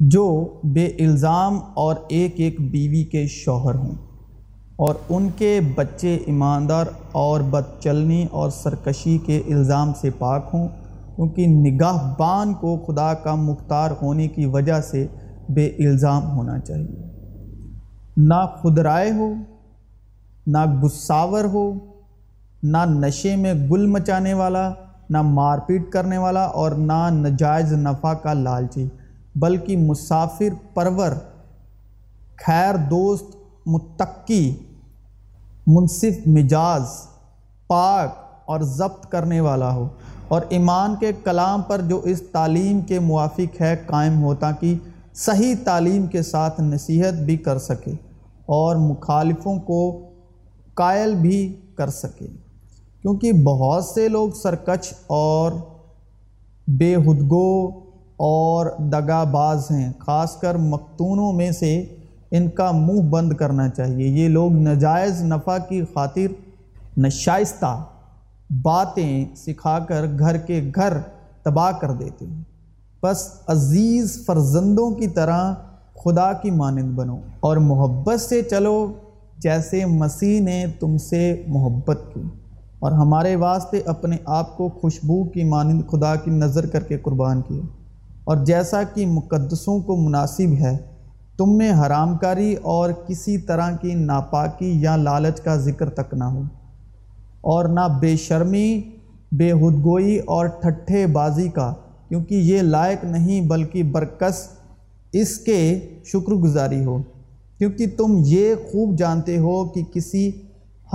جو بے الزام اور ایک ایک بیوی کے شوہر ہوں اور ان کے بچے ایماندار اور بد چلنی اور سرکشی کے الزام سے پاک ہوں، کیونکہ نگاہ بان کو خدا کا مختار ہونے کی وجہ سے بے الزام ہونا چاہیے۔ نہ خدرائے ہو، نہ گساور ہو، نہ نشے میں گل مچانے والا، نہ مار پیٹ کرنے والا اور نہ نجائز نفع کا لالچی۔ بلکہ مسافر پرور، خیر دوست، متقی، منصف مجاز، پاک اور ضبط کرنے والا ہو۔ اور ایمان کے کلام پر جو اس تعلیم کے موافق ہے قائم ہو تاکہ صحیح تعلیم کے ساتھ نصیحت بھی کر سکے اور مخالفوں کو قائل بھی کر سکے۔ کیونکہ بہت سے لوگ سرکچ اور بے حدگو اور دگا باز ہیں، خاص کر مقتونوں میں سے ان کا منہ بند کرنا چاہیے۔ یہ لوگ نجائز نفع کی خاطر نشائستہ باتیں سکھا کر گھر کے گھر تباہ کر دیتے ہیں۔ بس عزیز فرزندوں کی طرح خدا کی مانند بنو اور محبت سے چلو جیسے مسیح نے تم سے محبت کی۔ اور ہمارے واسطے اپنے آپ کو خوشبو کی مانند خدا کی نظر کر کے قربان کیے۔ اور جیسا کہ مقدسوں کو مناسب ہے، تم میں حرام کاری اور کسی طرح کی ناپاکی یا لالچ کا ذکر تک نہ ہو۔ اور نہ بے شرمی، بے حدگوئی اور ٹھٹھے بازی کا، کیونکہ یہ لائق نہیں بلکہ برکس اس کے شکر گزاری ہو۔ کیونکہ تم یہ خوب جانتے ہو کہ کسی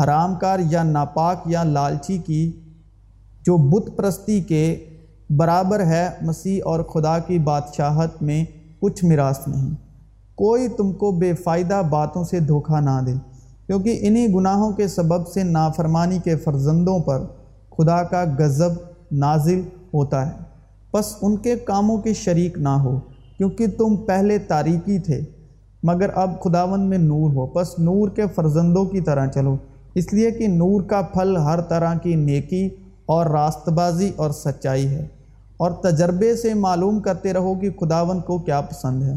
حرام کار یا ناپاک یا لالچی کی جو بت پرستی کے برابر ہے مسیح اور خدا کی بادشاہت میں کچھ میراث نہیں۔ کوئی تم کو بے فائدہ باتوں سے دھوکہ نہ دے، کیونکہ انہی گناہوں کے سبب سے نافرمانی کے فرزندوں پر خدا کا غضب نازل ہوتا ہے۔ بس ان کے کاموں کے شریک نہ ہو، کیونکہ تم پہلے تاریکی تھے۔ مگر اب خداون میں نور ہو بس نور کے فرزندوں کی طرح چلو۔ اس لیے کہ نور کا پھل ہر طرح کی نیکی اور راست بازی اور سچائی ہے۔ اور تجربے سے معلوم کرتے رہو کہ خداون کو کیا پسند ہے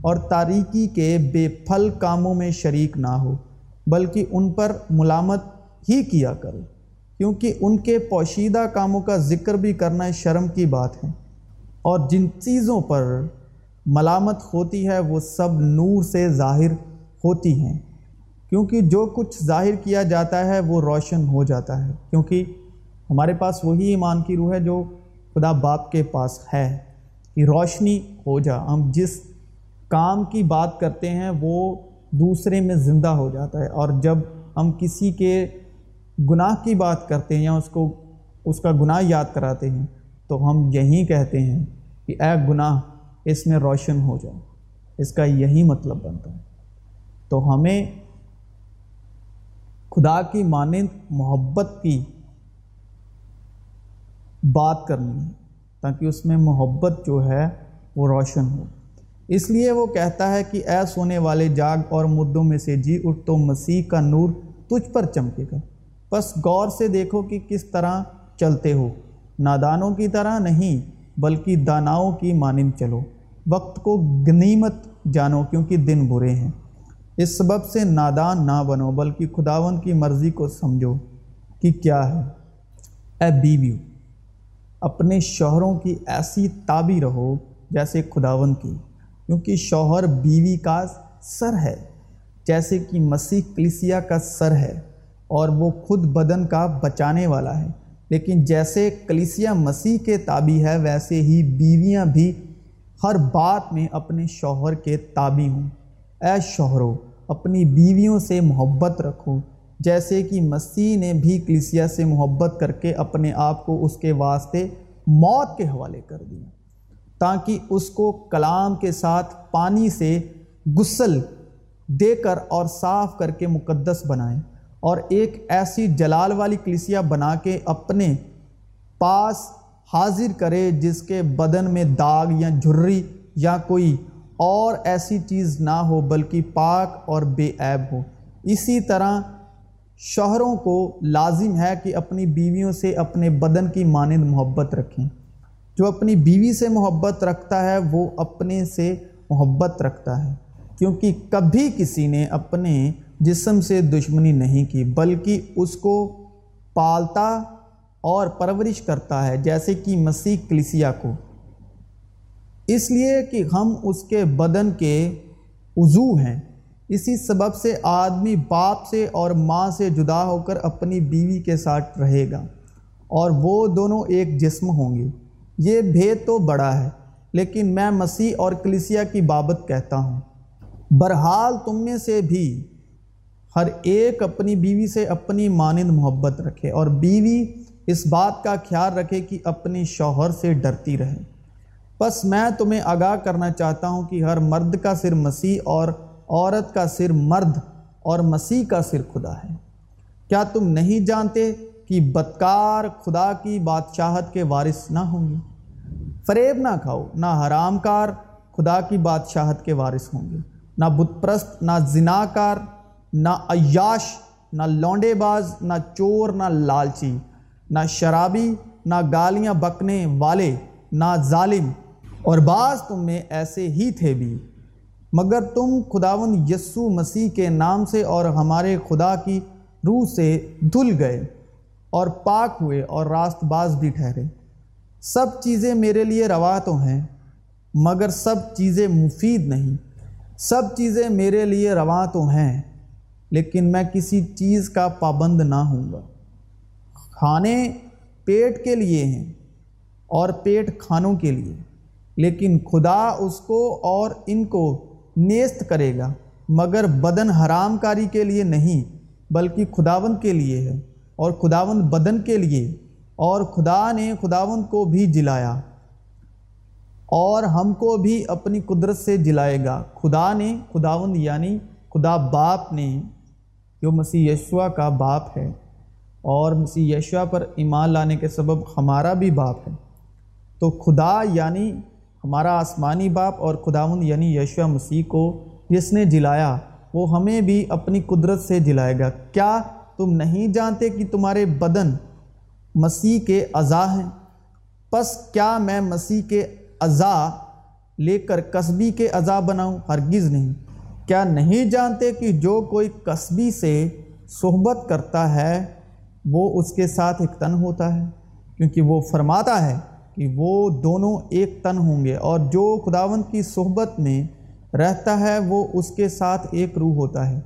اور تاریکی کے بے پھل کاموں میں شریک نہ ہو، بلکہ ان پر ملامت ہی کیا کرو، کیونکہ ان کے پوشیدہ کاموں کا ذکر بھی کرنا شرم کی بات ہے۔ اور جن چیزوں پر ملامت ہوتی ہے، وہ سب نور سے ظاہر ہوتی ہیں، کیونکہ جو کچھ ظاہر کیا جاتا ہے، وہ روشن ہو جاتا ہے، کیونکہ ہمارے پاس وہی ایمان کی روح ہے جو خدا باپ کے پاس ہے کہ روشنی ہو جا۔ ہم جس کام کی بات کرتے ہیں، وہ دوسرے میں زندہ ہو جاتا ہے۔ اور جب ہم کسی کے گناہ کی بات کرتے ہیں یا اس کو، اس کا گناہ یاد کراتے ہیں، تو ہم یہی کہتے ہیں کہ اے گناہ، اس میں روشن ہو جائے اس کا یہی مطلب بنتا ہے۔ تو ہمیں خدا کی مانند محبت کی بات کرنی ہے تاکہ اس میں محبت جو ہے وہ روشن ہو۔ اس لیے وہ کہتا ہے کہ اے سونے والے جاگ اور مردوں میں سے جی اٹھ تو مسیح کا نور تجھ پر چمکے گا۔ بس غور سے دیکھو کہ کس طرح چلتے ہو۔ نادانوں کی طرح نہیں، بلکہ داناؤں کی مانند چلو۔ وقت کو غنیمت جانو کیونکہ دن برے ہیں۔ اس سبب سے نادان نہ بنو، بلکہ خداون کی مرضی کو سمجھو کہ کیا ہے۔ اے بیویو اپنے شوہروں کی ایسی تابی رہو جیسے خداون کی، کیونکہ شوہر بیوی کا سر ہے، جیسے کہ مسیح کلیسیا کا سر ہے، اور وہ خود بدن کا بچانے والا ہے۔ لیکن جیسے کلیسیا مسیح کے تابی ہے، ویسے ہی بیویاں بھی ہر بات میں اپنے شوہر کے تابی ہوں۔ اے شوہروں اپنی بیویوں سے محبت رکھو۔ جیسے کہ مسیح نے بھی کلیسیا سے محبت کر کے اپنے آپ کو اس کے واسطے موت کے حوالے کر دیا، تاکہ اس کو کلام کے ساتھ پانی سے غسل دے کر اور صاف کر کے مقدس بنائیں اور ایک ایسی جلال والی کلیسیا بنا کے اپنے پاس حاضر کرے جس کے بدن میں داغ یا جھری یا کوئی اور ایسی چیز نہ ہو بلکہ پاک اور بے عیب ہو۔ اسی طرح شوہروں کو لازم ہے کہ اپنی بیویوں سے اپنے بدن کی مانند محبت رکھیں۔ جو اپنی بیوی سے محبت رکھتا ہے، وہ اپنے سے محبت رکھتا ہے۔ کیونکہ کبھی کسی نے اپنے جسم سے دشمنی نہیں کی، بلکہ اس کو پالتا اور پرورش کرتا ہے، جیسے کہ مسیح کلیسیا کو۔ اس لیے کہ ہم اس کے بدن کے عضو ہیں۔ اسی سبب سے آدمی باپ سے اور ماں سے جدا ہو کر اپنی بیوی کے ساتھ رہے گا اور وہ دونوں ایک جسم ہوں گے۔ یہ بھید تو بڑا ہے، لیکن میں مسیح اور کلیسیا کی بابت کہتا ہوں۔ برحال تم میں سے بھی ہر ایک اپنی بیوی سے اپنی مانند محبت رکھے اور بیوی اس بات کا خیال رکھے کہ اپنے شوہر سے ڈرتی رہے۔ بس میں تمہیں آگاہ کرنا چاہتا ہوں کہ ہر مرد کا سر مسیح اور عورت کا سر مرد اور مسیح کا سر خدا ہے۔ کیا تم نہیں جانتے کہ بدکار خدا کی بادشاہت کے وارث نہ ہوں گے؟ فریب نہ کھاؤ، نہ حرام کار خدا کی بادشاہت کے وارث ہوں گے۔ نہ بت پرست نہ زنا کار نہ عیاش، نہ لونڈے باز، نہ چور، نہ لالچی، نہ شرابی، نہ گالیاں بکنے والے، نہ ظالم۔ اور بعض تم میں ایسے ہی تھے بھی۔ مگر تم خداون یسو مسیح کے نام سے اور ہمارے خدا کی روح سے دھل گئے اور پاک ہوئے اور راست باز بھی ٹھہرے۔ سب چیزیں میرے لیے روا تو ہیں، مگر سب چیزیں مفید نہیں۔ سب چیزیں میرے لیے رواں تو ہیں، لیکن میں کسی چیز کا پابند نہ ہوں گا۔ کھانے پیٹ کے لیے ہیں اور پیٹ کھانوں کے لیے، لیکن خدا اس کو اور ان کو نیست کرے گا، مگر بدن حرام کاری کے لیے نہیں، بلکہ خداون کے لیے ہے۔ اور خداون بدن کے لیے، اور خدا نے خداون کو بھی جلایا۔ اور ہم کو بھی اپنی قدرت سے جلائے گا۔ خدا نے خداون یعنی خدا باپ نے، جو مسیح یشوا کا باپ ہے۔ اور مسیح یشوا پر ایمان لانے کے سبب ہمارا بھی باپ ہے۔ تو خدا یعنی ہمارا آسمانی باپ اور خداون یعنی یشوع مسیح کو جس نے جلایا، وہ ہمیں بھی اپنی قدرت سے جلائے گا۔ کیا تم نہیں جانتے کہ تمہارے بدن مسیح کے اعضاء ہیں؟ پس کیا میں مسیح کے اعضاء لے کر قصبی کے اعضاء بناؤں؟ ہرگز نہیں۔ کیا نہیں جانتے کہ جو کوئی قصبی سے صحبت کرتا ہے، وہ اس کے ساتھ ایک تن ہوتا ہے؟ کیونکہ وہ فرماتا ہے کہ وہ دونوں ایک تن ہوں گے اور جو خداون کی صحبت میں رہتا ہے وہ اس کے ساتھ ایک روح ہوتا ہے۔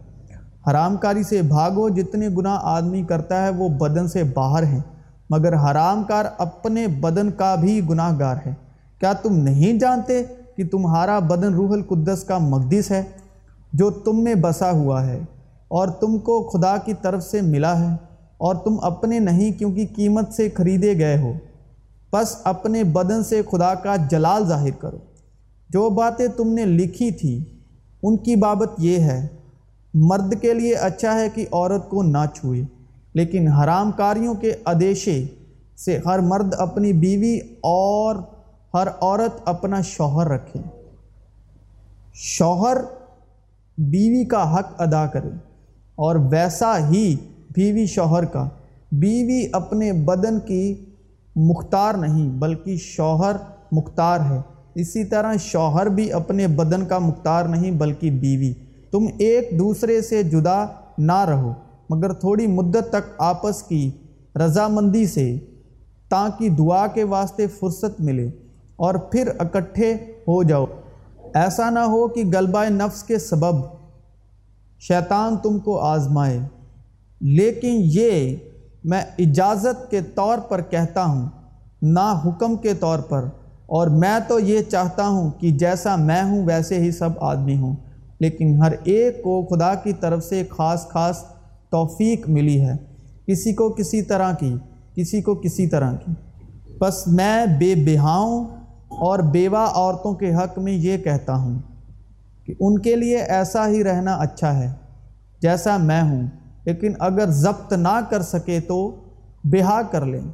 حرام کاری سے بھاگو، جتنے گناہ آدمی کرتا ہے وہ بدن سے باہر ہیں، مگر حرام کار اپنے بدن کا بھی گناہ گار ہے۔ کیا تم نہیں جانتے کہ تمہارا بدن روح القدس کا مقدس ہے، جو تم میں بسا ہوا ہے اور تم کو خدا کی طرف سے ملا ہے اور تم اپنے نہیں کیونکہ قیمت سے خریدے گئے ہو؟ پس اپنے بدن سے خدا کا جلال ظاہر کرو۔ جو باتیں تم نے لکھی تھی ان کی بابت یہ ہے، مرد کے لیے اچھا ہے کہ عورت کو نہ چھوئے، لیکن حرام کاریوں کے ادیشے سے ہر مرد اپنی بیوی اور ہر عورت اپنا شوہر رکھے۔ شوہر بیوی کا حق ادا کرے، اور ویسا ہی بیوی شوہر کا۔ بیوی اپنے بدن کی مختار نہیں، بلکہ شوہر مختار ہے۔ اسی طرح شوہر بھی اپنے بدن کا مختار نہیں، بلکہ بیوی۔ تم ایک دوسرے سے جدا نہ رہو، مگر تھوڑی مدت تک آپس کی رضامندی سے، تاکہ دعا کے واسطے فرصت ملے اور پھر اکٹھے ہو جاؤ۔ ایسا نہ ہو کہ غلبہ نفس کے سبب شیطان تم کو آزمائے، لیکن یہ میں اجازت کے طور پر کہتا ہوں، نہ حکم کے طور پر۔ اور میں تو یہ چاہتا ہوں کہ جیسا میں ہوں، ویسے ہی سب آدمی ہوں۔ لیکن ہر ایک کو خدا کی طرف سے خاص خاص توفیق ملی ہے۔ کسی کو کسی طرح کی، کسی کو کسی طرح کی۔ بس میں بے بہاؤں اور بیوہ عورتوں کے حق میں یہ کہتا ہوں کہ ان کے لیے ایسا ہی رہنا اچھا ہے، جیسا میں ہوں۔ لیکن اگر ضبط نہ کر سکے تو بہا کر لیں،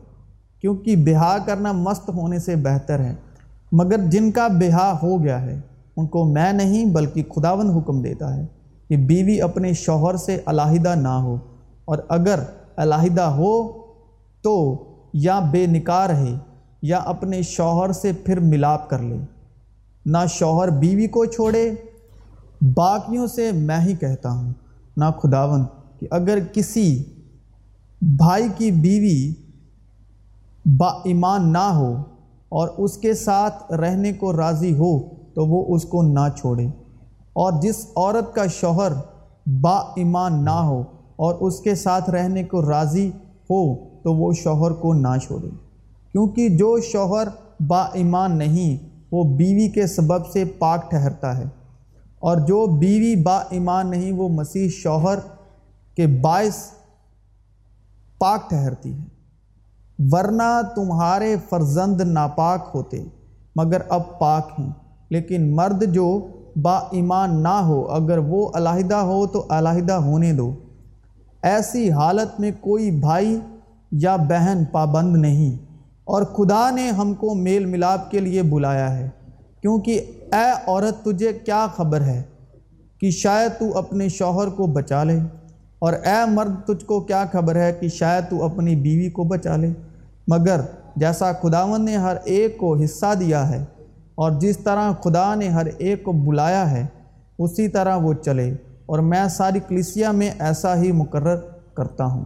کیونکہ بہا کرنا مست ہونے سے بہتر ہے۔ مگر جن کا بہا ہو گیا ہے، ان کو میں نہیں بلکہ خداون حکم دیتا ہے کہ بیوی اپنے شوہر سے علیحدہ نہ ہو۔ اور اگر علیحدہ ہو تو یا بے نکاح رہے یا اپنے شوہر سے پھر ملاپ کر لے۔ نہ شوہر بیوی کو چھوڑے، باقیوں سے میں ہی کہتا ہوں، نہ خداون کہ اگر کسی بھائی کی بیوی با ایمان نہ ہو اور اس کے ساتھ رہنے کو راضی ہو تو وہ اس کو نہ چھوڑے اور جس عورت کا شوہر با ایمان نہ ہو اور اس کے ساتھ رہنے کو راضی ہو تو وہ شوہر کو نہ چھوڑے کیونکہ جو شوہر با ایمان نہیں وہ بیوی کے سبب سے پاک ٹھہرتا ہے اور جو بیوی با ایمان نہیں وہ مسیح شوہر کے باعث پاک ٹھہرتی ہے۔ ورنہ تمہارے فرزند ناپاک ہوتے، مگر اب پاک ہیں۔ لیکن مرد جو با ایمان نہ ہو، اگر وہ علیحدہ ہو تو علیحدہ ہونے دو۔ ایسی حالت میں کوئی بھائی یا بہن پابند نہیں۔ اور خدا نے ہم کو میل ملاپ کے لیے بلایا ہے۔ کیونکہ اے عورت، تجھے کیا خبر ہے کہ شاید تو اپنے شوہر کو بچا لے؟ اور اے مرد، تجھ کو کیا خبر ہے کہ شاید تو اپنی بیوی کو بچا لے؟ مگر جیسا خداون نے ہر ایک کو حصہ دیا ہے اور جس طرح خدا نے ہر ایک کو بلایا ہے، اسی طرح وہ چلے۔ اور میں ساری کلیسیا میں ایسا ہی مقرر کرتا ہوں۔